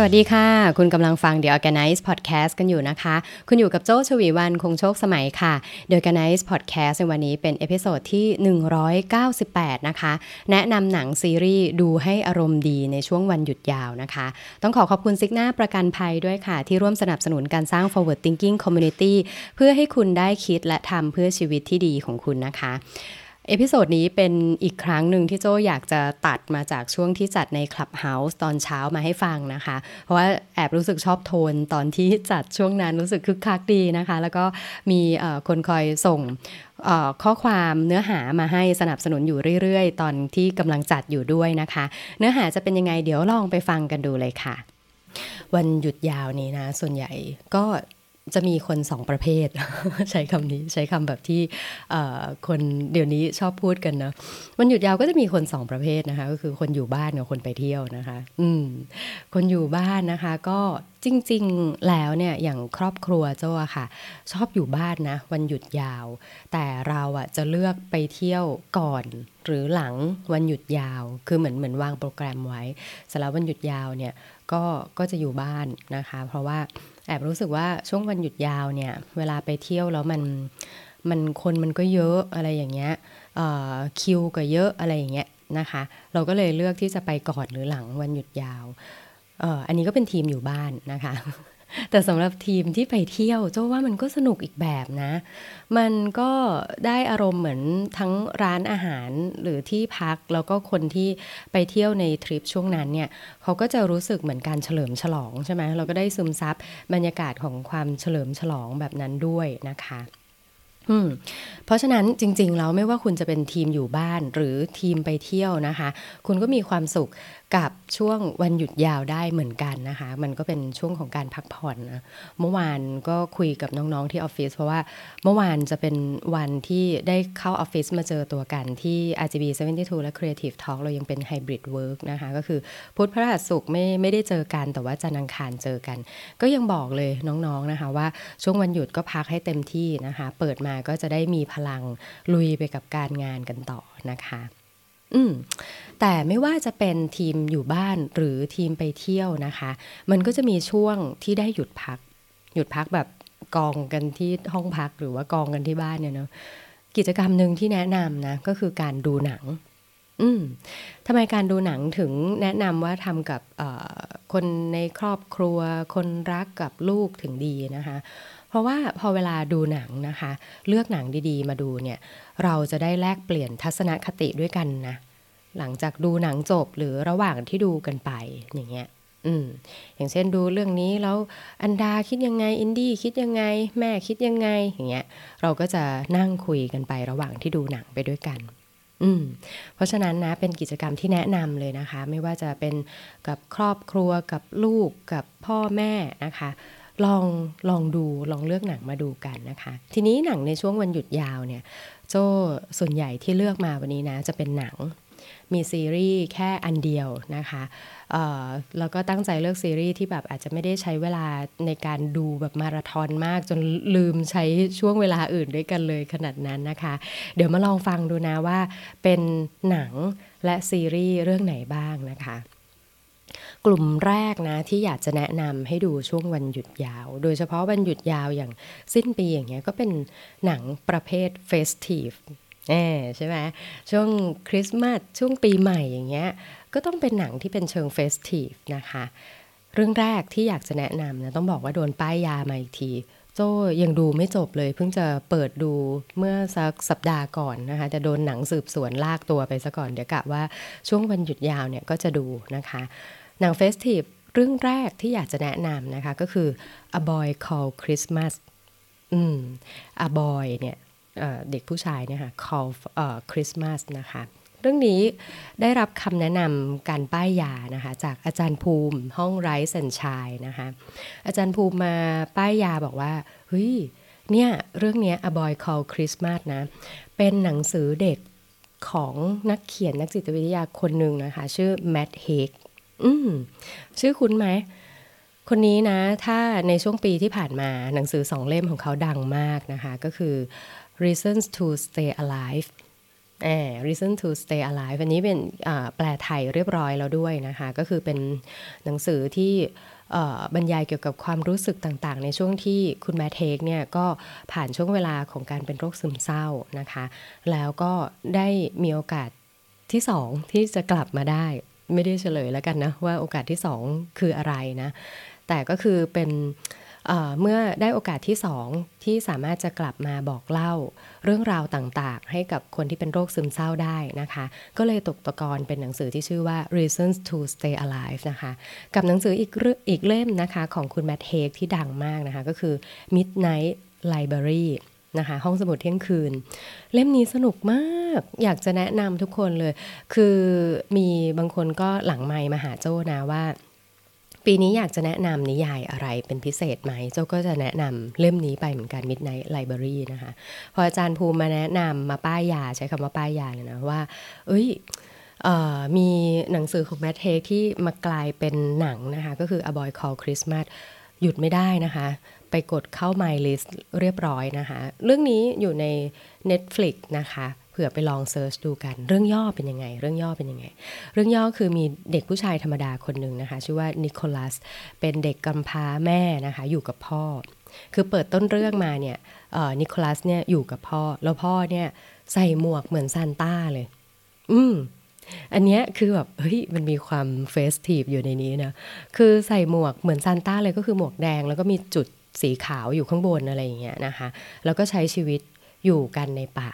สวัสดีค่ะ คุณกำลังฟัง The Organize Podcast กันอยู่นะคะ คุณอยู่กับโจ้ชวีวันคงโชคสมัยค่ะ The Organize Podcast ในวันนี้เป็น episode ที่ 198 นะคะ แนะนำหนังซีรีส์ดูให้อารมณ์ดีในช่วงวันหยุดยาวนะคะ ต้องขอขอบคุณ Cigna ประกันภัยด้วยค่ะ ที่ร่วมสนับสนุนการสร้าง forward thinking community เพื่อให้คุณได้คิดและทำเพื่อชีวิตที่ดีของคุณนะคะ episode นี้เป็นอีกครั้งหนึ่งที่โจอยากจะตัดมาจากช่วงที่จัดใน Clubhouse ตอนเช้ามาให้ฟังนะคะ เพราะว่าแอบรู้สึกชอบโทนตอนที่จัดช่วงนั้นรู้สึกคึกคักดีนะคะ แล้วก็มีคนคอยส่งข้อความเนื้อหามาให้สนับสนุนอยู่เรื่อยๆ ตอนที่กำลังจัดอยู่ด้วยนะคะ เนื้อหาจะเป็นยังไงเดี๋ยวลองไปฟังกันดูเลยค่ะ วันหยุดยาวนี้นะ ส่วนใหญ่ก็ จะมีคนสองประเภท ใช้คำนี้ใช้คำแบบที่คนเดี๋ยวนี้ชอบพูดกันนะวันหยุดยาวก็จะมีคนสองประเภทนะคะ ก็คือคนอยู่บ้านกับคนไปเที่ยวนะคะ อืมคนอยู่บ้านนะคะ ก็จริง ๆแล้วเนี่ยอย่างครอบครัวเจ้าค่ะ ชอบอยู่บ้านนะวันหยุดยาว แต่เราอะจะเลือกไปเที่ยวก่อนหรือหลังวันหยุดยาว คือเหมือนเหมือนวางโปรแกรมไว้สำหรับวันหยุดยาวเนี่ยก็ก็จะอยู่บ้านนะคะ เพราะว่า แอบรู้สึกว่าช่วงวันหยุดยาวเนี่ย เวลาไปเที่ยวแล้วมันมันคนมันก็เยอะอะไรอย่างเงี้ยคิวก็เยอะอะไรอย่างเงี้ยนะคะ เราก็เลยเลือกที่จะไปก่อนหรือหลังวันหยุดยาวอันนี้ก็เป็นทีมอยู่บ้านนะคะ แต่สำหรับทีมที่ไปเที่ยวเจ้าว่ามันก็สนุกอีกแบบนะ มันก็ได้อารมณ์เหมือนทั้งร้านอาหารหรือที่พักแล้วก็คนที่ไปเที่ยวในทริปช่วงนั้นเนี่ยเขาก็จะรู้สึกเหมือนการเฉลิมฉลองใช่ไหมเราก็ได้ซึมซับบรรยากาศของความเฉลิมฉลองแบบนั้นด้วยนะคะเพราะฉะนั้นจริงๆแล้วไม่ว่าคุณจะเป็นทีมอยู่บ้านหรือทีมไปเที่ยวนะคะ คุณก็มีความสุขกับช่วงวันหยุดยาวได้เหมือนกันนะคะ มันก็เป็นช่วงของการพักผ่อนนะเมื่อวานก็คุยกับน้องๆที่ออฟฟิศเพราะว่าเมื่อวานจะเป็นวันที่ได้เข้าออฟฟิศมาเจอตัวกันที่ RGB 72 และ Creative Talk เรายังเป็น Hybrid Work นะคะ ก็คือพุธพระหัสศุกร์ไม่ไม่ได้เจอกัน แต่ว่าจันทร์อังคารเจอกัน ก็ยังบอกเลยน้องๆนะคะว่าช่วงวันหยุดก็พักให้เต็มที่นะคะ เปิดมาก็จะได้มีพลังลุยไปกับการงานกันต่อนะคะ อืมแต่ไม่ว่าจะเป็นทีมอยู่บ้านหรือทีมไปเที่ยวนะคะ มันก็จะมีช่วงที่ได้หยุดพัก หยุดพักแบบกองกันที่ห้องพักหรือว่ากองกันที่บ้านเนี่ยเนาะกิจกรรมหนึ่งที่แนะนำนะก็คือการดูหนัง อืมทำไมการดูหนังถึงแนะนำว่าทำกับคนในครอบครัว คนรักกับลูกถึงดีนะคะ เพราะว่าพอเวลาดูหนังนะคะ เลือกหนังดีๆ มาดูเนี่ย เราจะได้แลกเปลี่ยนทัศนคติด้วยกันนะ หลังจากดูหนังจบหรือระหว่างที่ดูกันไปอย่างเงี้ยอืมอย่างเช่นดูเรื่องนี้แล้วอันดาคิดยังไงอินดี้คิดยังไง แม่คิดยังไงอย่างเงี้ยเราก็จะนั่งคุยกันไประหว่างที่ดูหนังไปด้วยกันอืมเพราะฉะนั้นนะเป็นกิจกรรมที่แนะนำเลยนะคะ ไม่ว่าจะเป็นกับครอบครัวกับลูกกับพ่อแม่นะคะ ลองลองดูลองเลือกหนังมาดูกันนะคะ ทีนี้หนังในช่วงวันหยุดยาวเนี่ยโจส่วนใหญ่ที่เลือกมาวันนี้นะจะเป็นหนังมีซีรีส์แค่อันเดียวนะคะแล้วก็ตั้งใจเลือกซีรีส์ที่แบบอาจจะไม่ได้ใช้เวลาในการดูแบบมาราธอนมากจนลืมใช้ช่วงเวลาอื่นด้วยกันเลยขนาดนั้นนะคะ เดี๋ยวมาลองฟังดูนะว่าเป็นหนังและซีรีส์เรื่องไหนบ้างนะคะ กลุ่มแรกนะที่อยากจะแนะนำให้ดูช่วงวันหยุดยาว โดยเฉพาะวันหยุดยาวอย่างสิ้นปีอย่างเงี้ยก็เป็นหนังประเภท festive ใช่ไหมช่วงคริสต์มาสช่วงปีใหม่อย่างเงี้ยก็ต้องเป็นหนังที่เป็นเชิง festive นะคะ เรื่องแรกที่อยากจะแนะนำนะต้องบอกว่าโดนป้ายยามาอีกที โจ้ยังดูไม่จบเลย เพิ่งจะเปิดดูเมื่อสักสัปดาห์ก่อนนะคะจะโดนหนังสืบสวนลากตัวไปซะก่อนเดี๋ยวกะว่าช่วงวันหยุดยาวเนี่ยก็จะดูนะคะ หนัง festiveเรื่องแรกที่อยากจะแนะนำนะคะ ก็คือ A Boy Called Christmas อืม A Boy เนี่ยเด็กผู้ชายเนี่ยค่ะ Call Christmas นะคะ เรื่องนี้ได้รับคำแนะนำการป้ายยานะคะจากอาจารย์ภูมิห้องไรส์แอนชัยนะคะอาจารย์ภูมิมาป้ายยาบอกว่าเฮ้ยเนี่ยเรื่องนี้ A Boy Call Christmas นะ เป็นหนังสือเด็กของนักเขียนนักจิตวิทยาคนหนึ่งนะคะ ชื่อแมดเฮกอืมชื่อคุ้นไหม คนนี้นะ ถ้าในช่วงปีที่ผ่านมาหนังสือสองเล่มของเขาดังมากนะคะ ก็คือ Reasons to Stay Alive Reason to Stay Alive อันนี้เป็นแปลไทยเรียบร้อยแล้วด้วยนะคะ ก็คือเป็นหนังสือที่บรรยายเกี่ยวกับความรู้สึกต่างๆ ในช่วงที่คุณแมทเทกเนี่ยก็ผ่านช่วงเวลาของการเป็นโรคซึมเศร้านะคะ แล้วก็ได้มีโอกาสที่สองที่จะกลับมาได้ ไม่ได้เฉลยแล้วกันนะ ว่าโอกาสที่สองคืออะไรนะ แต่ก็คือเป็น เมื่อได้โอกาสที่สองที่สามารถจะกลับมาบอกเล่า เรื่องราวต่างๆ ให้กับคนที่เป็นโรคซึมเศร้าได้นะคะ ก็เลยตกตะกอนเป็นหนังสือที่ชื่อว่า Reasons to Stay Alive นะคะ กับหนังสืออีกอีกเล่มนะคะของคุณแมทเทกที่ดังมากนะคะ ก็คือ Midnight Library นะคะห้องสมุดเที่ยงคืน เล่มนี้สนุกมาก อยากจะแนะนำทุกคนเลย คือมีบางคนก็หลังไมค์มาหาโจ้นะว่า ปีนี้อยากจะแนะนำนิยายอะไรเป็นพิเศษไหม เจ้าก็จะแนะนำเล่มนี้ไปเหมือนกัน Midnight Library นะคะ พออาจารย์ภูมิมาแนะนำมาป้ายยาใช้คำว่าป้ายยาเลยนะว่า เอ้ยมีหนังสือของ Matt Haig ที่มากลายเป็นหนังนะคะ ก็คือ A Boy Called Christmas หยุดไม่ได้นะคะ ไปกดเข้า My List เรียบร้อยนะคะ เรื่องนี้อยู่ใน Netflix นะคะ เผื่อไปลอง search ดูกัน เรื่องย่อเป็นยังไง เรื่องย่อเป็นยังไง เรื่องย่อคือมีเด็กผู้ชายธรรมดาคนหนึ่งนะคะ ชื่อว่านิโคลัส เป็นเด็กกำพร้าแม่นะคะ อยู่กับพ่อ คือเปิดต้นเรื่องมาเนี่ยนิโคลัสเนี่ยอยู่กับพ่อ แล้วพ่อเนี่ยใส่หมวกเหมือนซานต้าเลย อืมอันนี้คือแบบเฮ้ยมันมีความเฟสทีฟอยู่ในนี้นะ คือใส่หมวกเหมือนซานต้าเลยก็คือหมวกแดง แล้วก็มีจุดสีขาวอยู่ข้างบนอะไรอย่างเงี้ยนะคะ แล้วก็ใช้ชีวิตอยู่กันในป่า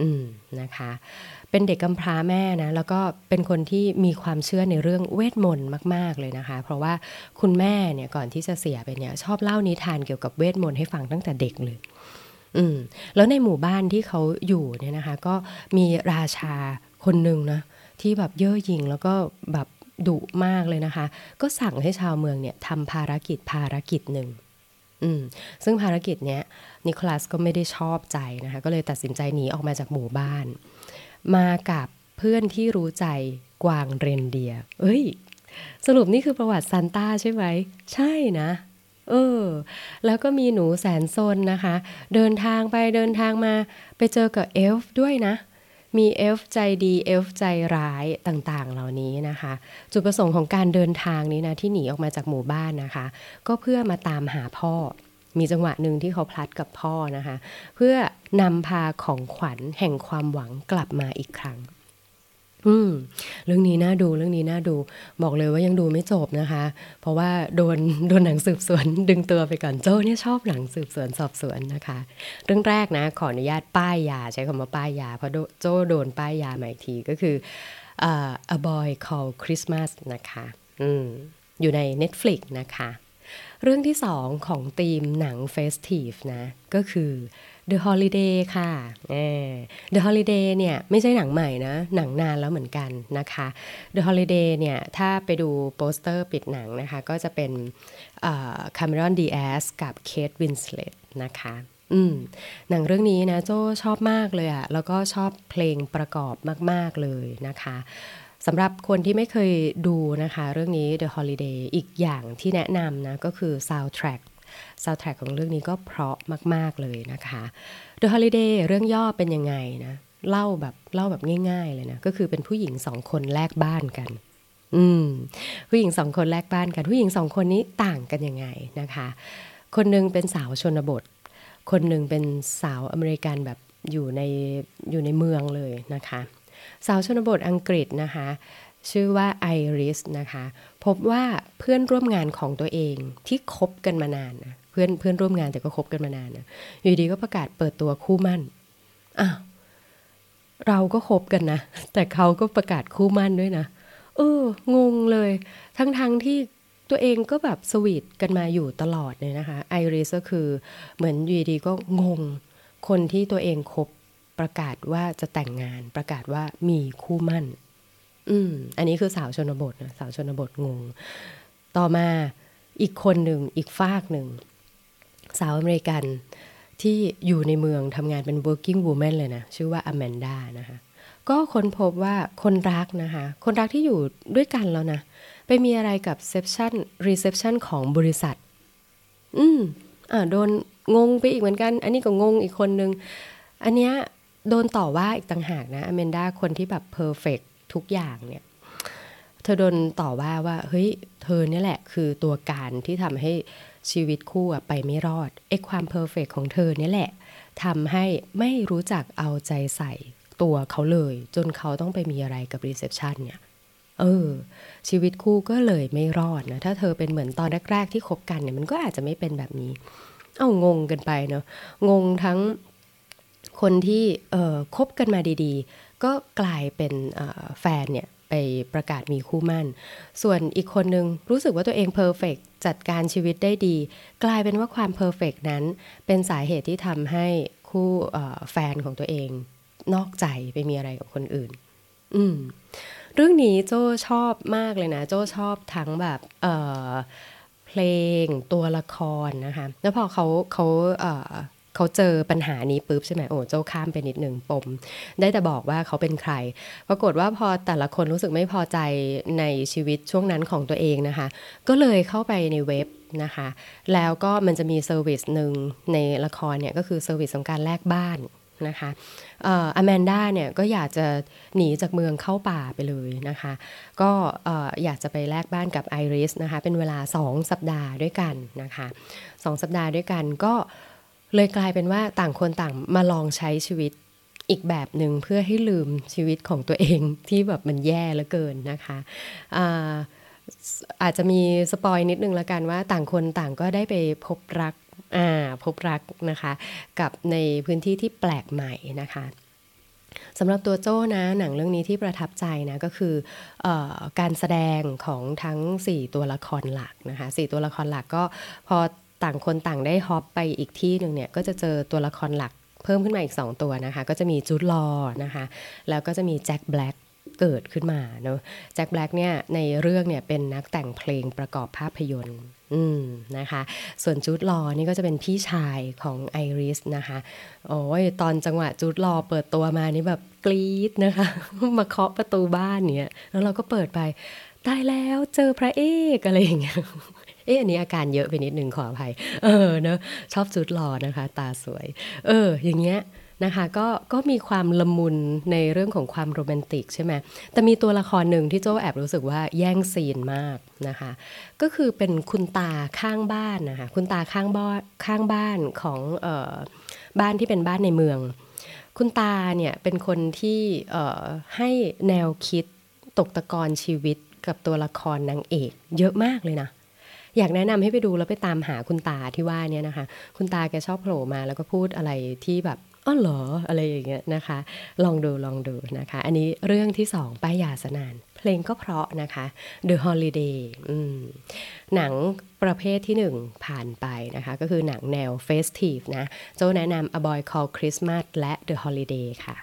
อืมนะคะ เป็นเด็กกำพร้าแม่นะแล้วก็เป็นคนที่มีความเชื่อในเรื่องเวทมนต์มาก ๆเลยนะคะ เพราะว่าคุณแม่เนี่ยก่อนที่จะเสียไปเนี่ยชอบเล่านิทานเกี่ยวกับเวทมนต์ให้ฟังตั้งแต่เด็กเลยอืมแล้วในหมู่บ้านที่เขาอยู่เนี่ยนะคะ ก็มีราชาคนหนึ่งนะที่แบบเย่อหยิ่งแล้วก็แบบดุมากเลยนะคะ ก็สั่งให้ชาวเมืองเนี่ยทำภารกิจภารกิจหนึ่ง อืมซึ่งภารกิจเนี้ยนิโคลัสก็ไม่ได้ชอบใจนะคะ ก็เลยตัดสินใจหนีออกมาจากหมู่บ้าน มากับเพื่อนที่รู้ใจกวางเรนเดีย เอ้ย สรุปนี่คือประวัติซานต้าใช่ไหม ใช่นะ เออ แล้วก็มีหนูแสนซนนะคะ เดินทางไปเดินทางมาไปเจอกับเอลฟ์ด้วยนะ มีเอฟใจดีเอฟใจร้ายต่างๆ เหล่านี้นะคะ จุดประสงค์ของการเดินทางนี้นะที่หนีออกมาจากหมู่บ้านนะคะ ก็เพื่อมาตามหาพ่อ มีจังหวะหนึ่งที่เขาพลัดกับพ่อนะคะ เพื่อนำพาของขวัญแห่งความหวังกลับมาอีกครั้ง อืมเรื่องนี้น่าดูเรื่องนี้น่าดู บอกเลยว่ายังดูไม่จบนะคะ เพราะว่าโดนโดนหนังสืบสวนดึงตัวไปก่อนโจ้เนี่ยชอบหนังสืบสวนสอบสวนนะคะ เรื่องแรกนะ ขออนุญาตป้ายยาใช้คำว่าป้ายยา เพราะโจ้โดนป้ายยามาอีกทีก็คือ uh, A Boy Called Christmas นะคะอืมอยู่ใน Netflix นะคะ เรื่องที่สองของธีมหนังเฟสทีฟนะ ก็คือ The Holiday ค่ะ The Holiday เนี่ยไม่ใช่หนังใหม่นะ หนังนานแล้วเหมือนกันนะคะ The Holiday เนี่ยถ้าไปดูโปสเตอร์ปิดหนังนะคะ ก็จะเป็น Cameron Diaz กับ Kate Winslet นะคะอืมหนังเรื่องนี้นะโจชอบมากเลยอะแล้วก็ชอบเพลงประกอบมาก ๆ เลยนะคะสำหรับคนที่ไม่เคยดูนะคะ เรื่องนี้ The Holiday อีกอย่างที่แนะนำนะ ก็คือ soundtrack soundtrack ของเรื่องนี้ก็เพราะมาก ๆ เลยนะคะ The Holiday เรื่องย่อเป็นยังไงนะ เล่าแบบเล่าแบบง่าย ๆ เลยนะ ก็คือเป็นผู้หญิงสองคนแลกบ้านกัน อืม ผู้หญิงสองคนแลกบ้านกัน ผู้หญิงสองคนนี้ต่างกันยังไงนะคะ คนหนึ่งเป็นสาวชนบท คนหนึ่งเป็นสาวอเมริกันแบบอยู่ในอยู่ในเมืองเลยนะคะ สาวชนบทอังกฤษนะคะ ชื่อว่าไอริสนะคะ พบว่าเพื่อนร่วมงานของตัวเองที่คบกันมานานนะเพื่อนเพื่อนร่วมงานแต่ก็คบกันมานานนะอยู่ดีก็ประกาศเปิดตัวคู่มั่นอ้าวเราก็คบกันนะ แต่เขาก็ประกาศคู่มั่นด้วยนะ เอองงเลย ทั้งๆทที่ตัวเองก็แบบสวีทกันมาอยู่ตลอดเลยนะคะไอริสก็คือเหมือนอยู่ดีก็งง คนที่ตัวเองคบประกาศว่าจะแต่งงานประกาศว่ามีคู่หมั้น อืมอันนี้คือสาวชนบทนะสาวชนบทงง ต่อมาอีกคนหนึ่งอีกฝากหนึ่ง สาวอเมริกันที่อยู่ในเมืองทำงานเป็น working woman เลยนะ ชื่อว่าอแมนดานะคะ ก็ค้นพบว่าคนรักนะคะ คนรักที่อยู่ด้วยกันแล้วนะ ไปมีอะไรกับเซ p ชันรีเซพชันของบริษัท อืมอ่าโดนงงไปอีกเหมือนกัน อันนี้ก็งงอีกคนนึง อันเนี้ยโดนต่อว่าอีกต่างหากนะอเมนดาคนที่แบบ perfect ทุกอย่างเนี่ย เธอโดนต่อว่าว่า เฮ้ย เธอเนี่ยแหละ คือตัวการที่ทำให้ชีวิตคู่ไปไม่รอดไอ้ความ perfect ของเธอเนี่ยแหละทำให้ไม่รู้จักเอาใจใส่ตัวเขาเลย จนเขาต้องไปมีอะไรกับ reception เนี่ยเออ ชีวิตคู่ก็เลยไม่รอดนะ ถ้าเธอเป็นเหมือนตอนแรก ๆ ที่คบกันเนี่ยมันก็อาจจะไม่เป็นแบบนี้ เอางงกันไปเนาะงงทั้งคนที่เออคบกันมาดีๆ ก็กลายเป็นแฟนเนี่ยไปประกาศมีคู่หมั้น ส่วนอีกคนนึงรู้สึกว่าตัวเอง perfect จัดการชีวิตได้ดี กลายเป็นว่าความ perfect นั้น เป็นสาเหตุที่ทำให้คู่แฟนของตัวเองนอกใจไปมีอะไรกับคนอื่น อืม เรื่องนี้โจ้ชอบมากเลยนะ โจ้ชอบทั้งแบบเเพลงตัวละครนะคะ แล้วพอเขาเขาเขาเจอปัญหานี้ปุ๊บใช่ไหมโอ้โจ้ข้ามไปนิดหนึ่งปม ได้แต่บอกว่าเขาเป็นใคร ปรากฏว่าพอแต่ละคนรู้สึกไม่พอใจในชีวิตช่วงนั้นของตัวเองนะคะ ก็เลยเข้าไปในเว็บนะคะ แล้วก็มันจะมี service หนึ่งในละครเนี่ยก็คือ service ของการแลกบ้านนะคะอแมนด้าเนี่ยก็อยากจะหนีจากเมืองเข้าป่าไปเลยนะคะ ก็อยากจะไปแลกบ้านกับไอริสนะคะ เป็นเวลา 2 สัปดาห์ด้วยกันนะคะสสัปดาห์ด้วยกันก็ เลยกลายเป็นว่าต่างคนต่างมาลองใช้ชีวิตอีกแบบหนึ่งเพื่อให้ลืมชีวิตของตัวเองที่แบบมันแย่เหลือเกินนะคะอาอาจจะมีสปอยนิดนึงละกันว่าต่างคนต่างก็ได้ไปพบรักพบรักนะคะ กับในพื้นที่ที่แปลกใหม่นะคะสำหรับตัวโจ้นะหนังเรื่องนี้ที่ประทับใจนะก็คืออการแสดงของทั้ง 4 ตัวละครหลักนะคะสตัวละครหลักก็พอ ต่างคนต่างได้ฮอปไปอีกที่หนึ่งเนี่ยก็จะเจอตัวละครหลักเพิ่มขึ้นมาอีก 2 ตัวนะคะ ก็จะมีจูดลอนะคะ แล้วก็จะมีแจ็คแบล็กเกิดขึ้นมาเนาะแจ็คแบล็กเนี่ยในเรื่องเนี่ยเป็นนักแต่งเพลงประกอบภาพยนตร์อืมนะคะ ส่วนจูดลอนี่ก็จะเป็นพี่ชายของไอริสนะคะ โอ้ยตอนจังหวะจูดลอเปิดตัวมานี่แบบกรี๊ดนะคะ มาเคาะประตูบ้านเนี่ยแล้วเราก็เปิดไป ได้แล้วเจอพระเอกอะไรอย่างเงี้ย เอ๊ะอันนี้อาการเยอะไปนิดนึงขออภัย เออเนอะชอบจุดหล่อนะคะ ตาสวย เออ อย่างเงี้ยนะคะก็ก็มีความละมุนในเรื่องของความโรแมนติกใช่ไหมแต่มีตัวละครหนึ่งที่โจ้แอบรู้สึกว่าแย่งซีนมากนะคะ ก็คือเป็นคุณตาข้างบ้านนะคะคุณตาข้างบ้านข้างบ้านของออบ้านที่เป็นบ้านในเมือง คุณตาเนี่ยเป็นคนที่ให้แนวคิดตกตะกอนชีวิตกับตัวละครนางเอก เยอะมากเลยนะ อยากแนะนำให้ไปดูแล้วไปตามหาคุณตาที่ว่าเนี่ยนะคะ คุณตาแกชอบโผล่มาแล้วก็พูดอะไรที่แบบอ๋อเหรออะไรอย่างเงี้ยนะคะ ลองดูลองดูนะคะ อันนี้เรื่องที่สองป้ายยาสนาน เพลงก็เพราะนะคะ The Holiday หนังประเภทที่หนึ่งผ่านไปนะคะ ก็คือหนังแนว Festive นะ โจแนะนำ A Boy Called Christmas และ The Holiday ค่ะ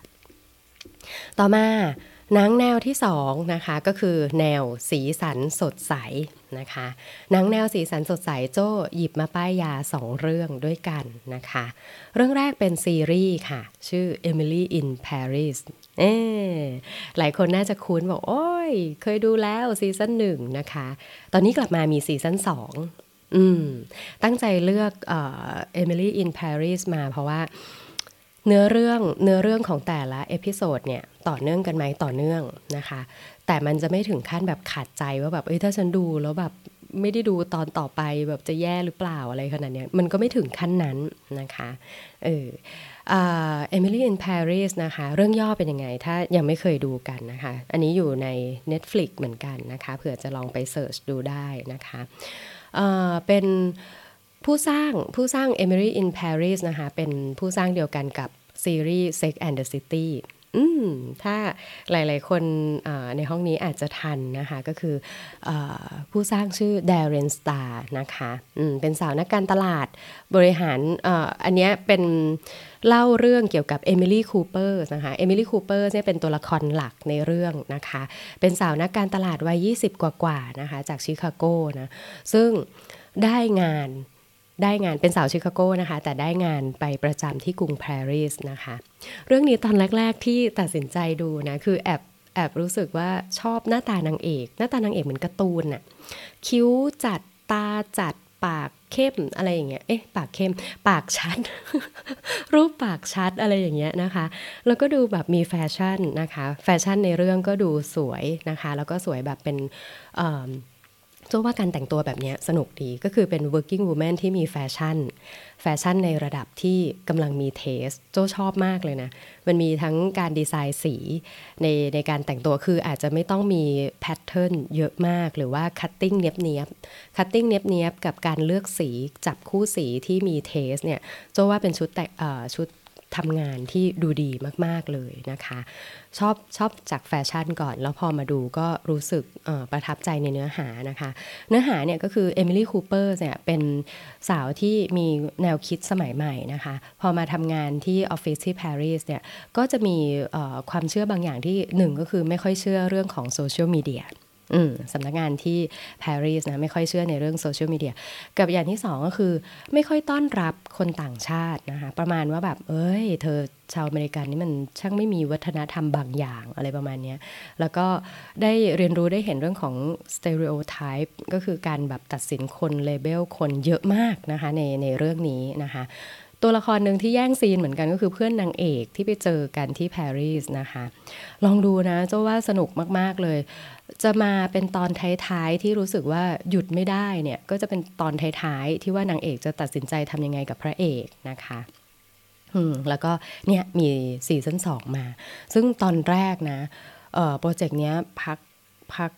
ต่อมาหนังแนวที่สองนะคะ ก็คือแนวสีสันสดใส นะคะ หนังแนวสีสันสดใสโจ้หยิบมาป้ายยาสองเรื่องด้วยกันนะคะ เรื่องแรกเป็นซีรีส์ค่ะ ชื่อ Emily in Paris เอหลายคนน่าจะคุ้นบอก โอ้ย เคยดูแล้ว season หนึ่งนะคะ ตอนนี้กลับมามี season สองอืม ตั้งใจเลือกเอ่อ Emily in Paris มาเพราะว่าเนื้อเรื่องเนื้อเรื่องของแต่ละ episode เนี่ย ต่อเนื่องกันไหมต่อเนื่องนะคะ แต่มันจะไม่ถึงขั้นแบบขาดใจว่าแบบเอ้ยถ้าฉันดูแล้วแบบไม่ได้ดูตอนต่อไปแบบจะแย่หรือเปล่าอะไรขนาดนี้มันก็ไม่ถึงขั้นนั้นนะคะเออ Emily in Paris นะคะ เรื่องย่อเป็นยังไง ถ้ายังไม่เคยดูกันนะคะ อันนี้อยู่ใน Netflix เหมือนกันนะคะเผื่อจะลองไป search ดูได้นะคะเป็นผู้สร้างผู้สร้าง Emily in Paris นะคะ เป็นผู้สร้างเดียวกันกับซีรีส์ Sex and the City อืมถ้าหลาย ๆ คนในห้องนี้อาจจะทันนะคะ ก็คือผู้สร้างชื่อ Darren Star นะคะอืมเป็นสาวนักการตลาดบริหารออันนี้เป็นเล่าเรื่องเกี่ยวกับเอมิลี่คูเปอร์นะคะเอมิลี่คูเปอร์เนี่ยเป็นตัวละครหลักในเรื่องนะคะ เป็นสาวนักการตลาดวัย 20 กว่า ๆ นะคะ จากชิคาโกนะ ซึ่งได้งาน ได้งานเป็นสาวชิคาโกนะคะ แต่ได้งานไปประจำที่กรุงปารีสนะคะ เรื่องนี้ตอนแรก ๆ ที่ตัดสินใจดูนะคือแอบแอบรู้สึกว่าชอบหน้าตานางเอก หน้าตานางเอกเหมือนการ์ตูนน่ะคิ้วจัดตาจัดปากเข้มอะไรอย่างเงี้ย เอ๊ะ ปากเข้ม ปากชัด รูปปากชัดอะไรอย่างเงี้ยนะคะ แล้วก็ดูแบบมีแฟชั่นนะคะ แฟชั่นในเรื่องก็ดูสวยนะคะ แล้วก็สวยแบบเป็น โจ้ว่าการแต่งตัวแบบนี้สนุกดีก็คือเป็น working woman ที่มีแฟชั่น แฟชั่นในระดับที่กำลังมี taste โจ้ชอบมากเลยนะ มันมีทั้งการดีไซน์สีในในการแต่งตัวคืออาจจะไม่ต้องมี pattern เยอะมาก หรือว่า cutting เนียบเนียบ cutting เนียบเนียบกับการเลือกสีจับคู่สีที่มี taste เนี่ย โจ้ว่าเป็นชุดแต่ชุด ทำงานที่ดูดีมาก ๆ เลยนะคะ ชอบชอบจากแฟชั่นก่อน แล้วพอมาดูก็รู้สึกประทับใจในเนื้อหานะคะ เนื้อหาเนี่ยก็คือเอมิลี่คูเปอร์เนี่ยเป็นสาวที่มีแนวคิดสมัยใหม่นะคะ พอมาทำงานที่ออฟฟิศที่ปารีสเนี่ยก็จะมีความเชื่อบางอย่างที่หนึ่งก็คือไม่ค่อยเชื่อเรื่องของโซเชียลมีเดีย สำนักงานที่ปารีสนะไม่ค่อยเชื่อในเรื่องโซเชียลมีเดียกับอย่างที่สองก็คือ ไม่ค่อยต้อนรับคนต่างชาตินะคะประมาณว่าแบบ เอ้ย เธอชาวอเมริกันนี่มันช่างไม่มีวัฒนธรรมบางอย่างอะไรประมาณนี้แล้วก็ได้เรียนรู้ได้เห็นเรื่องของ stereotype ก็คือการแบบตัดสินคน label คนเยอะมากนะคะในในเรื่องนี้นะคะตัวละครหนึ่งที่แย่งซีนเหมือนกันก็คือเพื่อนนางเอกที่ไปเจอกันที่ปารีสนะคะ ลองดูนะโจ้ว่าสนุกมาก ๆ เลย จะมาเป็นตอนท้ายๆที่รู้สึกว่าหยุดไม่ได้เนี่ยก็จะเป็นตอนท้ายๆที่ว่านางเอกจะตัดสินใจทำยังไงกับพระเอกนะคะแล้วก็เนี่ยมีซีซั่นสองมา ซึ่งตอนแรกนะโปรเจกต์เนี้ยพักพัก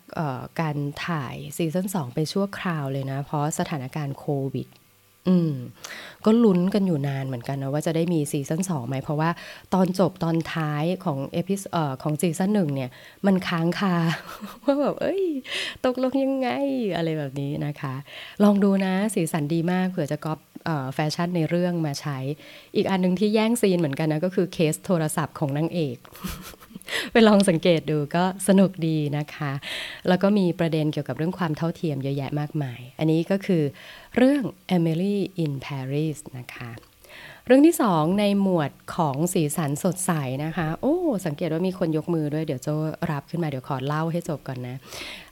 การถ่ายซีซั่นสองไปชั่วคราวเลยนะ เพราะสถานการณ์โควิด อืมก็ลุ้นกันอยู่นานเหมือนกันนะว่าจะได้มีซีซั่นสองไหม เพราะว่าตอนจบตอนท้ายของ epi เอ่อของซีซั่นหนึ่งเนี่ย มันค้างคาว่าแบบเอ้ย ตกลงยังไง อะไรแบบนี้นะคะ ลองดูนะสีสันดีมากเผื่อจะก๊อปแฟชั่นในเรื่องมาใช้ อีกอันหนึ่งที่แย่งซีนเหมือนกันนะ ก็คือเคสโทรศัพท์ของนางเอก ไปลองสังเกตดูก็สนุกดีนะคะ แล้วก็มีประเด็นเกี่ยวกับเรื่องความเท่าเทียมเยอะแยะมากมาย อันนี้ก็คือเรื่อง Emily in Paris นะคะเรื่องที่สองในหมวดของสีสันสดใสนะคะ โอ้ สังเกตว่ามีคนยกมือด้วย เดี๋ยวจะรับขึ้นมาเดี๋ยวขอเล่าให้จบก่อนนะ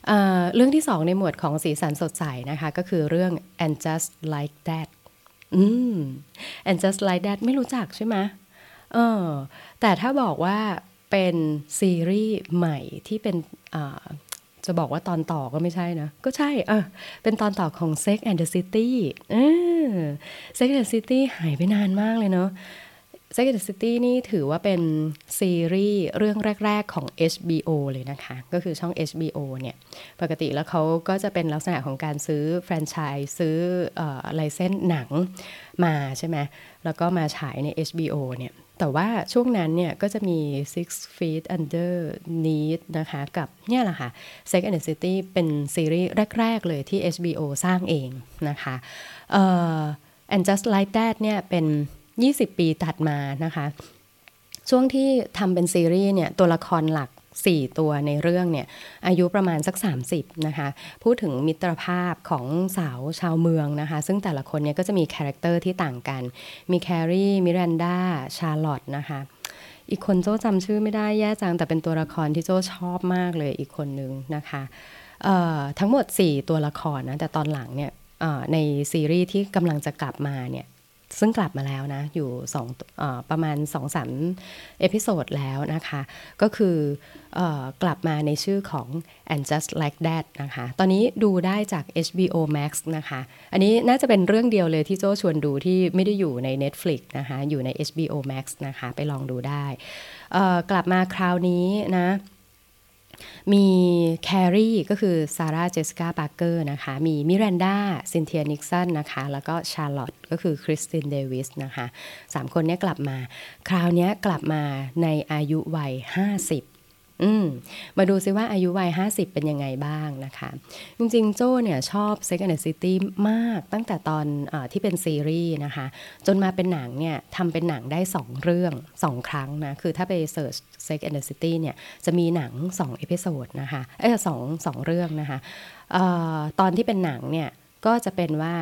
เเรื่องที่สองในหมวดของสีสันสดใสนะคะ ก็คือเรื่อง and just like that อืม and just like that ไม่รู้จักใช่ไหมเออแต่ถ้าบอกว่า เป็นซีรีส์ใหม่ที่เป็นจะบอกว่าตอนต่อก็ไม่ใช่นะ ก็ใช่อะเป็นตอนต่อของ Sex and the City เออ Sex and the City หายไปนานมากเลยเนาะ Sex and the City นี่ถือว่าเป็นซีรีส์เรื่องแรก ๆ ของ HBO เลยนะคะ ก็คือช่อง HBO เนี่ย ปกติแล้วเขาก็จะเป็นลักษณะของการซื้อแฟรนไชส์ซื้อไลเซนส์หนังมาใช่ไหมแล้วก็มาฉายใน HBO เนี่ย แต่ว่าช่วงนั้นเนี่ยก็จะมี Six Feet Under Need นะคะกับเนี่ยแหละค่ะ Sex and the City เป็นซีรีส์แรก ๆ เลยที่ HBO สร้างเองนะคะเอ่อ and just like that เนี่ยเป็น 20 ปีตัดมานะคะ ช่วงที่ทำเป็นซีรีส์เนี่ยตัวละครหลัก 4 ตัวในเรื่องเนี่ยอายุประมาณสัก 30นะคะพูดถึงมิตรภาพของสาวชาวเมืองนะคะซึ่งแต่ละคนเนี่ยก็จะมีคาแรคเตอร์ที่ต่างกัน มีแครีมิรันดาชาร์ลอตนะคะอีกคนโจ้จำชื่อไม่ได้แย่จังแต่เป็นตัวละครที่โจ้ชอบมากเลยอีกคนนึงนะคะทั้งหมด 4 ตัวละครนะแต่ตอนหลังเนี่ยในซีรีส์ที่กำลังจะกลับมาเนี่ย ซึ่งกลับมาแล้วนะ อยู่สองอประมาณ2อสาม episode แล้วนะคะ ก็คืออกลับมาในชื่อของ and just like that นะคะ ตอนนี้ดูได้จาก HBO Max นะคะ อันนี้น่าจะเป็นเรื่องเดียวเลยที่โจ้ชวนดูที่ไม่ได้อยู่ใน Netflix นะคะ อยู่ใน HBO Max นะคะ ไปลองดูได้ กลับมาคราวนี้นะ มีแครีก็คือซาร่าเจสสิก้าปาร์คเกอร์นะคะ มีมิรันดาซินเทียนิกสันนะคะ แล้วก็ชาร์ลอตก็คือคริสตินเดวิสนะคะสามคนนี้กลับมา คราวนี้กลับมาในอายุวัย 50 อืมมาดูซิว่าอายุวัย 50 เป็นยังไงบ้างนะคะ จริงๆ โจ้เนี่ยชอบ Sex and the City มากตั้งแต่ตอนอที่เป็นซีรีส์นะคะ จนมาเป็นหนังเนี่ยทำเป็นหนังได้ 2 เรื่อง 2 ครั้งนะ คือถ้าไป search Sex and the City เนี่ยจะมีหนัง 2 episode นะคะเออสองสองเรื่องนะคะออตอนที่เป็นหนังเนี่ยก็จะเป็นว่า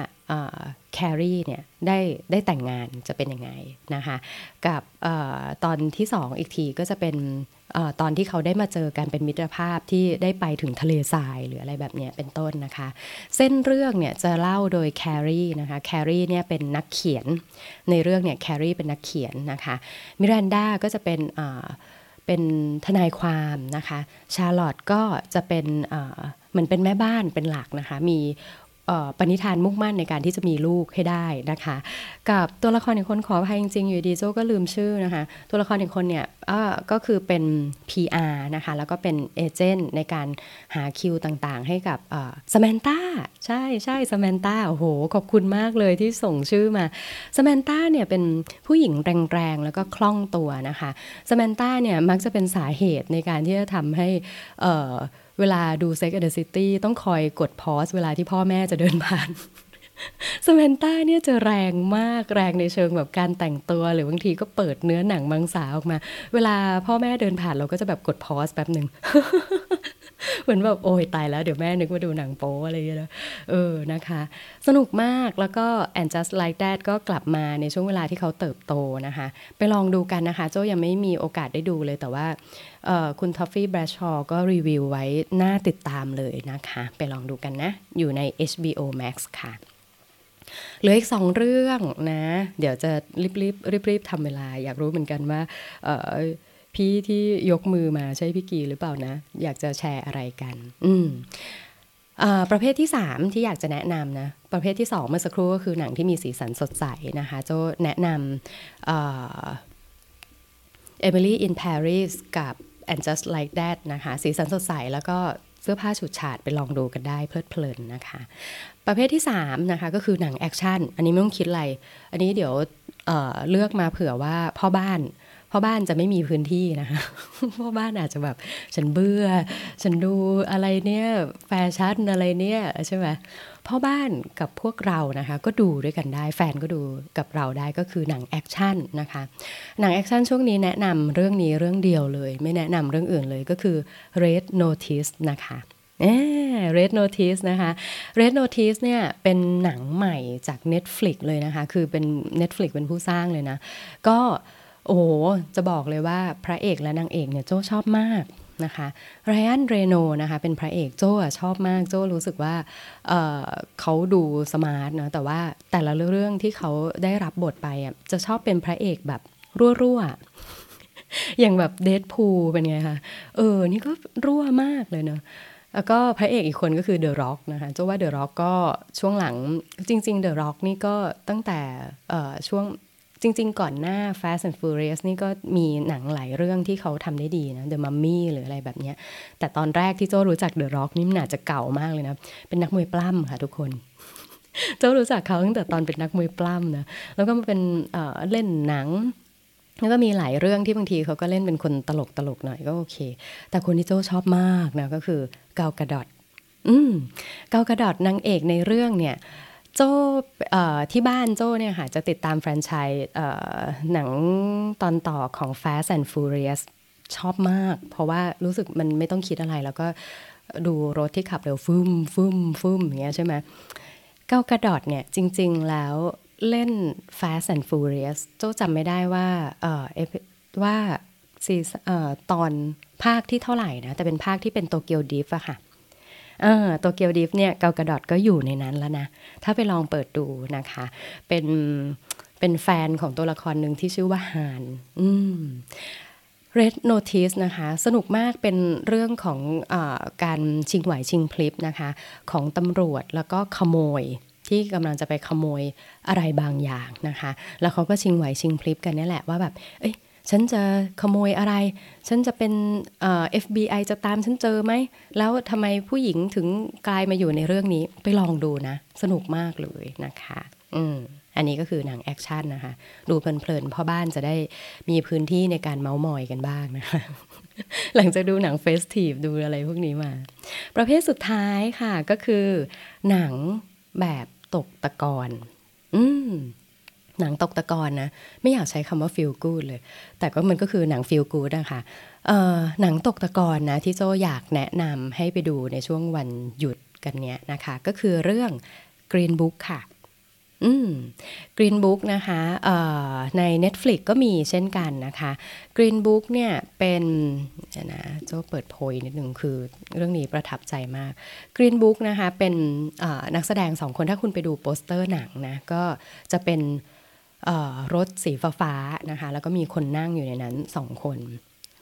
แครีเนี่ยได้ได้แต่งงานจะเป็นยังไงนะคะกับอตอนที่สองอีกทีก็จะเป็นอตอนที่เขาได้มาเจอกันเป็นมิตรภาพที่ได้ไปถึงทะเลทรายหรืออะไรแบบนี้เป็นต้นนะคะ เส้นเรื่องเนี่ยจะเล่าโดยแครีนะคะแครีเนี่ยเป็นนักเขียนในเรื่องเนี่ยแครีเป็นนักเขียนนะคะมิรันดาก็จะเป็นเป็นทนายความนะคะชาร์ลอตก็จะเป็นเหมือนเป็นแม่บ้านเป็นหลักนะคะมี ปณิธานมุ่งมั่นในการที่จะมีลูกให้ได้นะคะ กับตัวละครอีกคนขออภัยจริงๆ อยู่ดีโจ้ก็ลืมชื่อนะคะ ตัวละครอีกคนเนี่ยก็คือเป็น PR นะคะ แล้วก็เป็นเอเจนต์ในการหาคิวต่างๆ ให้กับซาแมนต้าใช่ใช่ซาแมนต้าโอ้โห ขอบคุณมากเลยที่ส่งชื่อมาซาแมนต้าเนี่ยเป็นผู้หญิงแรงๆ แล้วก็คล่องตัวนะคะสแมนต้าเนี่ยมักจะเป็นสาเหตุในการที่จะทำให้เเวลาดู Sex and the City ต้องคอยกดพอสเวลาที่พ่อแม่จะเดินผ่านสเมนต้าเนี่ยจะแรงมากแรงในเชิงแบบการแต่งตัว หรือบางทีก็เปิดเนื้อหนังมังสาออกมา เวลาพ่อแม่เดินผ่านเราก็จะแบบกดพอสแป๊บหนึ่ง เหมือนแบบโอ้ยตายแล้วเดี๋ยวแม่นึกว่าดูหนังโป๊อะไรอย่างเงี้ยเออนะคะ สนุกมากแล้วก็ and just like that ก็กลับมาในช่วงเวลาที่เขาเติบโตนะคะ ไปลองดูกันนะคะ โจยังไม่มีโอกาสได้ดูเลยแต่ว่าคุณทอฟฟี่แบรชชอก็รีวิวไว้น่าติดตามเลยนะคะ ไปลองดูกันนะ อยู่ใน HBO Max ค่ะเหลืออีกสองเรื่องนะ เดี๋ยวจะรีบรีบรีบรีบทำเวลา อยากรู้เหมือนกันว่า พี่ที่ยกมือมาใช่พี่กีหรือเปล่านะ อยากจะแชร์อะไรกัน อืมประเภทที่ 3 ที่อยากจะแนะนำนะ ประเภทที่ 2 เมื่อสักครู่ก็คือหนังที่มีสีสันสดใสนะคะโจ้แนะนำเอมิลี่อินปารีสกับ and just like that นะคะ สีสันสดใสแล้วก็เสื้อผ้าฉูดฉาดไปลองดูกันได้เพลิดเพลินนะคะ ประเภทที่ 3 นะคะ ก็คือหนังแอคชั่น อันนี้ไม่ต้องคิดอะไร อันนี้เดี๋ยวเลือกมาเผื่อว่าพ่อบ้าน พ่อบ้านจะไม่มีพื้นที่นะคะพ่อบ้านอาจจะแบบ ฉันเบื่อ ฉันดูอะไรเนี่ยแฟชั่นอะไรเนี่ยใช่ไหมพ่อบ้านกับพวกเรานะคะก็ดูด้วยกันได้ แฟนก็ดูกับเราได้ก็คือหนังแอคชั่นนะคะหนังแอคชั่นช่วงนี้แนะนำเรื่องนี้เรื่องเดียวเลย ไม่แนะนำเรื่องอื่นเลยก็คือ Red Notice นะคะเอ Red Notice นะคะ Red Notice เนี่ยเป็นหนังใหม่จาก Netflix เลยนะคะ คือเป็น Netflix เป็นผู้สร้างเลยนะ ก็ โจ้จะบอกเลยว่าพระเอกและนางเอกเนี่ยโจ้ชอบมากนะคะไรอันเรย์โนลด์สนะคะเป็นพระเอกโจ้ชอบมากโจ้รู้สึกว่าเขาดู smart นะแต่ว่าแต่ละเรื่องที่เขาได้รับบทไปอะจะชอบเป็นพระเอกแบบรั่วๆ อย่างแบบเดดพูลเป็นไงคะเออ นี่ก็รั่วมากเลยเนาะแล้วก็พระเอกอีกคนก็คือเดอะร็อกนะคะโจ้ว่าเดอะร็อกก็ช่วงหลังจริง ๆ เดอะร็อกนี่ก็ตั้งแต่ช่วง จริง ๆ ก่อนหน้า Fast and Furious นี่ก็มีหนังหลายเรื่องที่เขาทำได้ดีนะ The Mummy หรืออะไรแบบนี้ แต่ตอนแรกที่โจ้รู้จัก The Rock นี่มันอาจจะเก่ามากเลยนะ เป็นนักมวยปล้ำค่ะทุกคนโจ้รู้จักเขาตั้งแต่ตอนเป็นนักมวยปล้ำนะ แล้วก็มาเป็นเเล่นหนัง แล้วก็มีหลายเรื่องที่บางทีเขาก็เล่นเป็นคนตลกตลกหน่อยก็โอเค แต่คนที่โจ้ชอบมากนะก็คือเกากระดอดอืมเกากระดอดนางเอกในเรื่องเนี่ย โจ้ที่บ้านโจ้เนี่ยค่ะจะติดตามแฟรนไชส์หนังตอนต่อของ Fast and Furious ชอบมาก เพราะว่ารู้สึกมันไม่ต้องคิดอะไรแล้วก็ดูรถที่ขับเร็วฟึมฟึมฟึมอย่างเงี้ยใช่ไหมเก้ากระดอดเนี่ยจริง ๆ แล้วเล่น Fast and Furious โจ้จำไม่ได้ว่าเออว่าซีตอนภาคที่เท่าไหร่นะ แต่เป็นภาคที่เป็นโตเกียวดิฟอะค่ะ เออตัวเกียวดิฟเนี่ยเกากระดอดก็อยู่ในนั้นแล้วนะ ถ้าไปลองเปิดดูนะคะ เป็นเป็นแฟนของตัวละครหนึ่งที่ชื่อว่าฮานอืม Red Notice นะคะ สนุกมากเป็นเรื่องของอการชิงไหวชิงพลิบนะคะ ของตำรวจแล้วก็ขโมยที่กำลังจะไปขโมยอะไรบางอย่างนะคะ แล้วเขาก็ชิงไหวชิงพริบกันนี่แหละว่าแบบ เอ้ย ฉันจะขโมยอะไร ฉันจะเป็นเอ FBI จะตามฉันเจอไหม แล้วทำไมผู้หญิงถึงกลายมาอยู่ในเรื่องนี้ไปลองดูนะ สนุกมากเลยนะคะอืมอันนี้ก็คือหนังแอคชั่นนะคะ ดูเพลินๆพ่อบ้านจะได้มีพื้นที่ในการเมาส์มอยกันบ้างนะคะ หลังจากดูหนัง festive ดูอะไรพวกนี้มา ประเภทสุดท้ายค่ะก็คือ หนังแบบตกตะกอนอืม หนังตกตะกอนนะ ไม่อยากใช้คำว่า feel good เลย แต่ก็มันก็คือหนัง feel good นะคะหนังตกตะกอนนะที่โจอยากแนะนำให้ไปดูในช่วงวันหยุดกันเนี้ยนะคะ ก็คือเรื่อง Green Book ค่ะอืม Green Book นะคะใน Netflix ก็มีเช่นกันนะคะ Green Book เนี่ยเป็นนะโจเปิดโพยนิดหนึ่งคือเรื่องนี้ประทับใจมาก Green Book นะคะเป็นนักแสดงสองคนถ้าคุณไปดูโปสเตอร์หนังนะก็จะเป็น รถสีฟ้าๆนะคะแล้วก็มีคนนั่งอยู่ในนั้นสองคน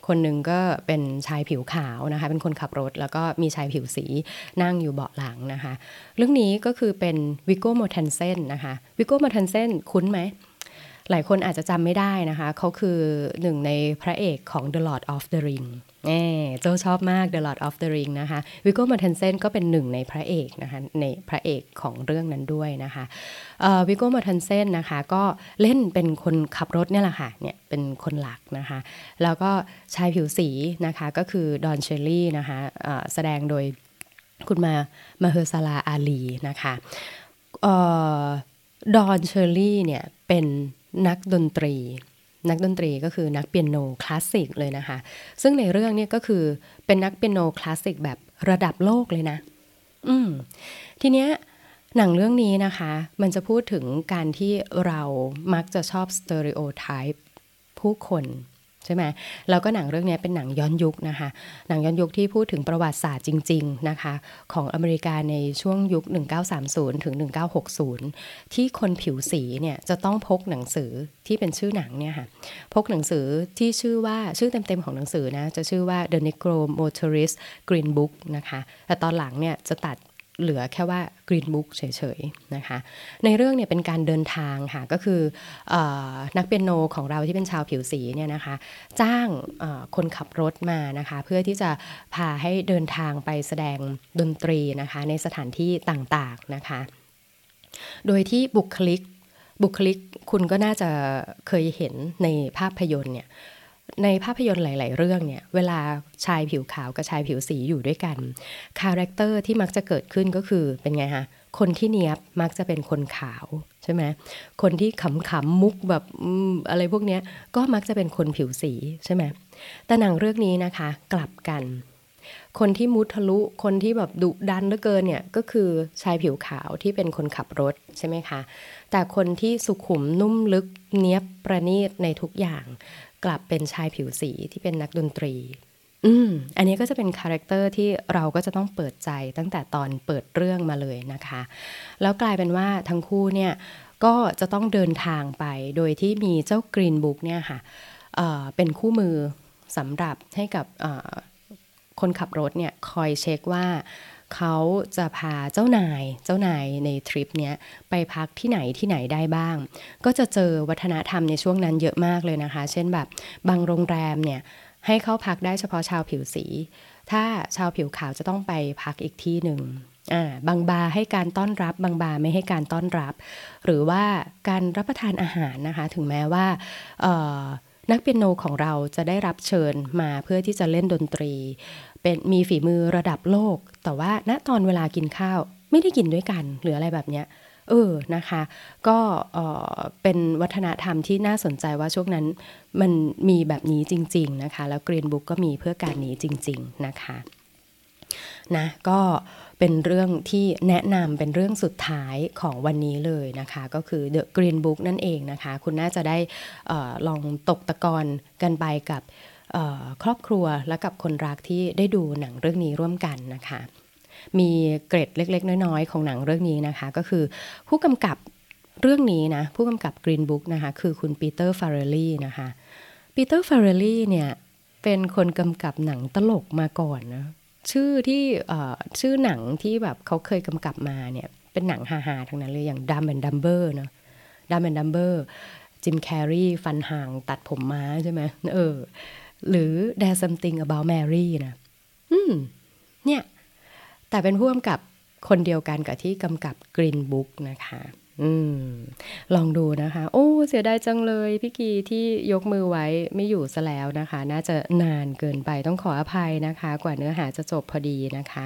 คนหนึ่งก็เป็นชายผิวขาวนะคะเป็นคนขับรถ แล้วก็มีชายผิวสีนั่งอยู่เบาะหลังนะคะเรื่องนี้ก็คือเป็น Viggo Mortensen นะคะ Viggo Mortensen คุ้นไหมหลายคนอาจจะจำไม่ได้นะคะเขาคือหนึ่งในพระเอกของ The Lord of the Ring เออโจชอบมาก The Lord of the Ring นะคะ Viggo Mortensen ก็เป็นหนึ่งในพระเอกนะคะในพระเอกของเรื่องนั้นด้วยนะคะ Viggo Mortensen นะคะก็เล่นเป็นคนขับรถเนี่ยแหละค่ะเนี่ยเป็นคนหลักนะคะแล้วก็ชายผิวสีนะคะก็คือ Don Shirley นะคะแสดงโดยคุณมา Mahershala Ali นะคะDon Shirley เนี่ยเป็นนักดนตรี นักดนตรีก็คือนักเปียโนคลาสสิกเลยนะคะ ซึ่งในเรื่องนี้ก็คือเป็นนักเปียโนคลาสสิกแบบระดับโลกเลยนะ อืม ทีเนี้ยหนังเรื่องนี้นะคะ มันจะพูดถึงการที่เรามักจะชอบ stereotype ผู้คน ใช่ไหมแล้วก็หนังเรื่องนี้เป็นหนังย้อนยุคนะคะ หนังย้อนยุคที่พูดถึงประวัติศาสตร์จริง ๆนะคะ ของอเมริกาในช่วงยุค 1930 ถึง 1960 ที่คนผิวสีเนี่ยจะต้องพกหนังสือที่เป็นชื่อหนังเนี่ยค่ะ พกหนังสือที่ชื่อว่าชื่อเต็ม ๆ ของหนังสือนะ จะชื่อว่า The Negro Motorist Green Book นะคะ แต่ตอนหลังเนี่ยจะตัด เหลือแค่ว่า Green Book เฉยๆนะคะในเรื่องเนี่ยเป็นการเดินทางค่ะก็คืออนักเปียโนของเราที่เป็นชาวผิวสีเนี่ยนะคะจ้างคนขับรถมานะคะเพื่อที่จะพาให้เดินทางไปแสดงดนตรีนะคะในสถานที่ต่างๆนะคะโดยที่บุคลิกบุคลิกคุณก็น่าจะเคยเห็นในภาพยนตร์เนี่ย ในภาพยนตร์หลาย ๆ เรื่องเนี่ย เวลาชายผิวขาวกับชายผิวสีอยู่ด้วยกัน character ที่มักจะเกิดขึ้นก็คือเป็นไงฮะคนที่เนียบมักจะเป็นคนขาวใช่ไหมคนที่ขำๆมุกแบบอะไรพวกนี้ก็มักจะเป็นคนผิวสีใช่ไหมแต่หนังเรื่องนี้นะคะกลับกัน คนที่มุทะลุคนที่แบบดุดันเหลือเกินเนี่ยก็คือชายผิวขาวที่เป็นคนขับรถใช่ไหมคะแต่คนที่สุขุมนุ่มลึกเนียบประณีตในทุกอย่าง กลับเป็นชายผิวสีที่เป็นนักดนตรี อืม อันนี้ก็จะเป็น character ที่เราก็จะต้องเปิดใจตั้งแต่ตอนเปิดเรื่องมาเลยนะคะ แล้วกลายเป็นว่าทั้งคู่เนี่ยก็จะต้องเดินทางไปโดยที่มีเจ้ากรีนบุ๊กเนี่ยค่ะเเป็นคู่มือสำหรับให้กับคนขับรถเนี่ยคอยเช็คว่า เขาจะพาเจ้านายเจ้านายในทริปเนี้ยไปพักที่ไหนที่ไหนได้บ้าง ก็จะเจอวัฒนธรรมในช่วงนั้นเยอะมากเลยนะคะ เช่นแบบบางโรงแรมเนี่ยให้เข้าพักได้เฉพาะชาวผิวสี ถ้าชาวผิวขาวจะต้องไปพักอีกที่หนึ่งบางบาร์ให้การต้อนรับบางบาร์ไม่ให้การต้อนรับ หรือว่าการรับประทานอาหารนะคะ ถึงแม้ว่า นักเปียโนของเราจะได้รับเชิญมาเพื่อที่จะเล่นดนตรี เป็นมีฝีมือระดับโลก แต่ว่าณตอนเวลากินข้าวไม่ได้กินด้วยกันหรืออะไรแบบเนี้ยเออนะคะ ก็เป็นวัฒนธรรมที่น่าสนใจว่าช่วงนั้นมันมีแบบนี้จริง ๆ นะคะ แล้วกรีนบุ๊กก็มีเพื่อการนี้จริง ๆ นะคะ นะก็เป็นเรื่องที่แนะนำเป็นเรื่องสุดท้ายของวันนี้เลยนะคะ ก็คือ The Green Book นั่นเองนะคะ คุณน่าจะได้อลองตกตะกอนกันไปกับครอบครัวและกับคนรักที่ได้ดูหนังเรื่องนี้ร่วมกันนะคะ มีเกร็ดเล็ก ๆ น้อย ๆ ของหนังเรื่องนี้นะคะ ก็คือผู้กำกับเรื่องนี้นะ ผู้กำกับ Green Book นะคะ คือคุณ Peter Farrelly นะคะ Peter Farrelly เนี่ยเป็นคนกำกับหนังตลกมาก่อนนะ ชื่อที่ชื่อหนังที่แบบเขาเคยกำกับมาเนี่ยเป็นหนังฮาๆทั้งนั้นเลยอย่าง Dumb and Dumber เนาะ Dumb and Dumber Jim Carrey ฟันห่างตัดผมม้าใช่ไหมเออ หรือ There's something about Mary นะอืมเนี่ย แต่เป็นผู้กำกับคนเดียวกันกับที่กำกับ Green Book นะคะ อืม ลองดูนะคะ โอ้ เสียดายจังเลยพี่กีที่ยกมือไว้ไม่อยู่ซะแล้วนะคะ น่าจะนานเกินไปต้องขออภัยนะคะ กว่าเนื้อหาจะจบพอดีนะคะ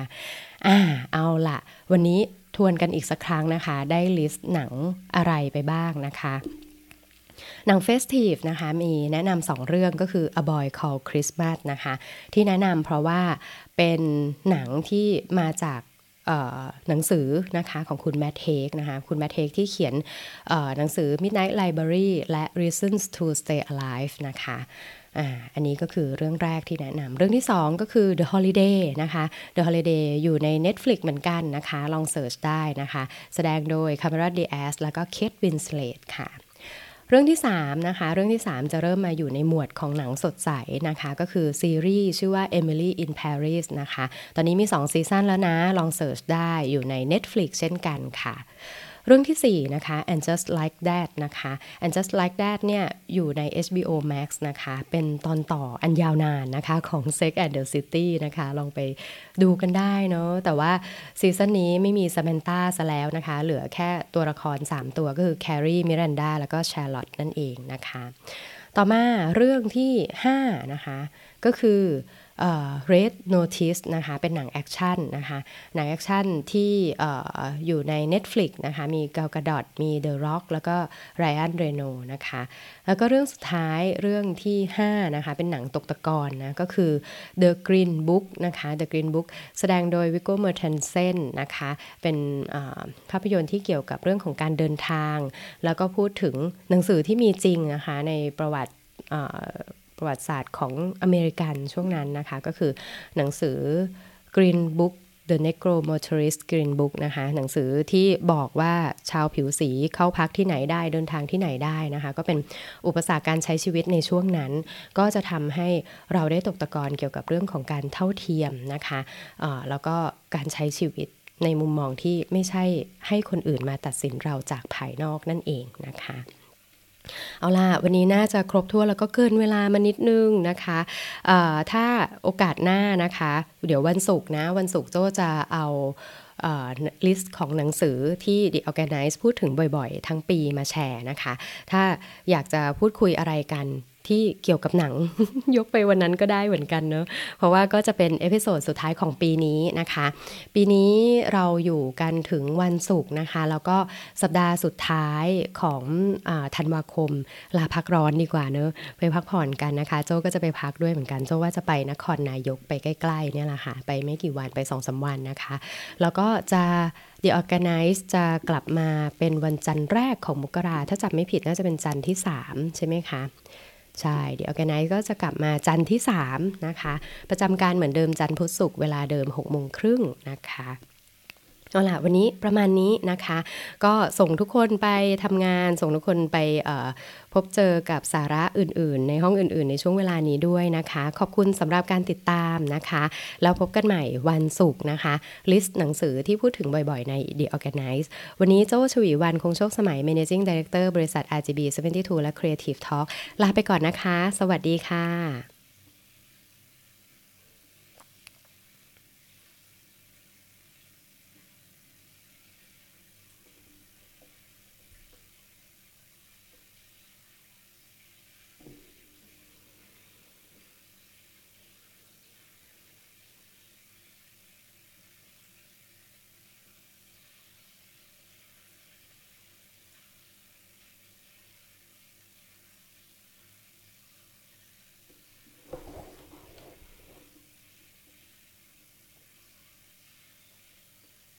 อ่าเอาละวันนี้ทวนกันอีกสักครั้งนะคะ ได้ list หนังอะไรไปบ้างนะคะหนัง festive นะคะมีแนะนำสองเรื่องก็คือ A Boy Called Christmas นะคะ ที่แนะนำเพราะว่าเป็นหนังที่มาจาก หนังสือนะคะของคุณ Matt Haig นะคะคุณ Matt Haig ที่เขียนหนังสือ Midnight Library และ Reasons to Stay Alive นะคะอันนี้ก็คือเรื่องแรกที่แนะนำเรื่องที่ 2 ก็คือ The Holiday นะคะ The Holiday อยู่ใน Netflix เหมือนกันนะคะ ลอง search ได้นะคะ แสดงโดย Cameron Diaz แล้วก็ Kate Winslet ค่ะ เรื่องที่3นะคะเรื่องที่ 3 จะเริ่มมาอยู่ในหมวดของหนังสดใสนะคะ ก็คือซีรีส์ชื่อว่า Emily in Paris นะคะ ตอนนี้มี 2 season แล้วนะ ลอง search ได้อยู่ใน Netflix เช่นกันค่ะ เรื่องที่ 4 นะคะ and just like that นะคะ and just like that เนี่ย อยู่ใน HBO Max นะคะ เป็นตอนต่ออันยาวนานนะคะ ของ Sex and the City นะคะ ลองไปดูกันได้เนาะแต่ว่าซีซั่นนี้ไม่มีซา m มนต้าซะแล้วนะคะ เหลือแค่ตัวละคร 3 ตัวก็คือ Carrie Miranda แล้วก็ Charlotte นั่นเองนะคะ ต่อมาเรื่องที่ 5 นะคะ ก็คือ Red Notice นะคะ เป็นหนังแอคชั่นนะคะ หนังแอคชั่นที่อยู่ใน Netflix นะคะ มี Gal Gadot มี The Rock แล้วก็ Ryan r e n o นะคะ แล้วก็เรื่องสุดท้ายเรื่องที่ 5 นะคะ เป็นหนังตกตะกอนนะ ก็คือ The Green Book นะคะ The Green Book แสดงโดย Viggo Mortensen นะคะ เป็นภาพยนตร์ที่เกี่ยวกับเรื่องของการเดินทาง แล้วก็พูดถึงหนังสือที่มีจริงนะคะ ในประวัติ ประวัติศาสตร์ของอเมริกันช่วงนั้นนะคะ ก็คือหนังสือ Green Book The Negro Motorist Green Book นะคะ หนังสือที่บอกว่าชาวผิวสีเข้าพักที่ไหนได้เดินทางที่ไหนได้นะคะ ก็เป็นอุปสรรคการใช้ชีวิตในช่วงนั้น ก็จะทำให้เราได้ตกตะกอนเกี่ยวกับเรื่องของการเท่าเทียมนะคะะแล้วก็การใช้ชีวิตในมุมมองที่ไม่ใช่ให้คนอื่นมาตัดสินเราจากภายนอกนั่นเองนะคะ เอาล่ะ วันนี้น่าจะครบทั่วแล้วก็เกินเวลามานิดนึงนะคะถ้าโอกาสหน้านะคะ เดี๋ยววันศุกร์นะ วันศุกร์โจจะเอาลิสต์ของหนังสือที่ The Organize พูดถึงบ่อยๆ ทั้งปีมาแชร์นะคะ ถ้าอยากจะพูดคุยอะไรกัน ที่เกี่ยวกับหนัง ยกไปวันนั้นก็ได้เหมือนกันเนอะเพราะว่าก็จะเป็น episode สุดท้ายของปีนี้นะคะ ปีนี้เราอยู่กันถึงวันศุกร์นะคะ แล้วก็สัปดาห์สุดท้ายของธันวาคม ลาพักร้อนดีกว่าเนอะไปพักผ่อนกันนะคะ โจก็จะไปพักด้วยเหมือนกันโจว่าจะไปนครนายกไปใกล้ๆเนี่ยแหละค่ะไปไม่กี่วันไปสองสามวันนะคะ แล้วก็จะ The ORGANICE จะกลับมาเป็นวันจันทร์แรกของมกราถ้าจำไม่ผิดน่าจะเป็นจันทร์ที่ 3 ใช่ไหมคะ ใช่เดี๋ยวแกไนก็จะกลับมาจันทร์ที่ 3 นะคะ ประจำการเหมือนเดิมจันทร์พุธศุกร์เวลาเดิม6โมงครึ่งนะคะ เอาล่ะวันนี้ประมาณนี้นะคะ ก็ส่งทุกคนไปทำงาน ส่งทุกคนไปพบเจอกับสาระอื่น ๆ ในห้องอื่น ๆ ในช่วงเวลานี้ด้วยนะคะ ขอบคุณสำหรับการติดตามนะคะ แล้วพบกันใหม่วันศุกร์นะคะ ลิสต์หนังสือที่พูดถึงบ่อย ๆ ใน The Organize วันนี้โจ้ชวีวันคงโชคสมัย Managing Director บริษัท RGB 72 และ Creative Talk ลาไปก่อนนะคะ สวัสดีค่ะ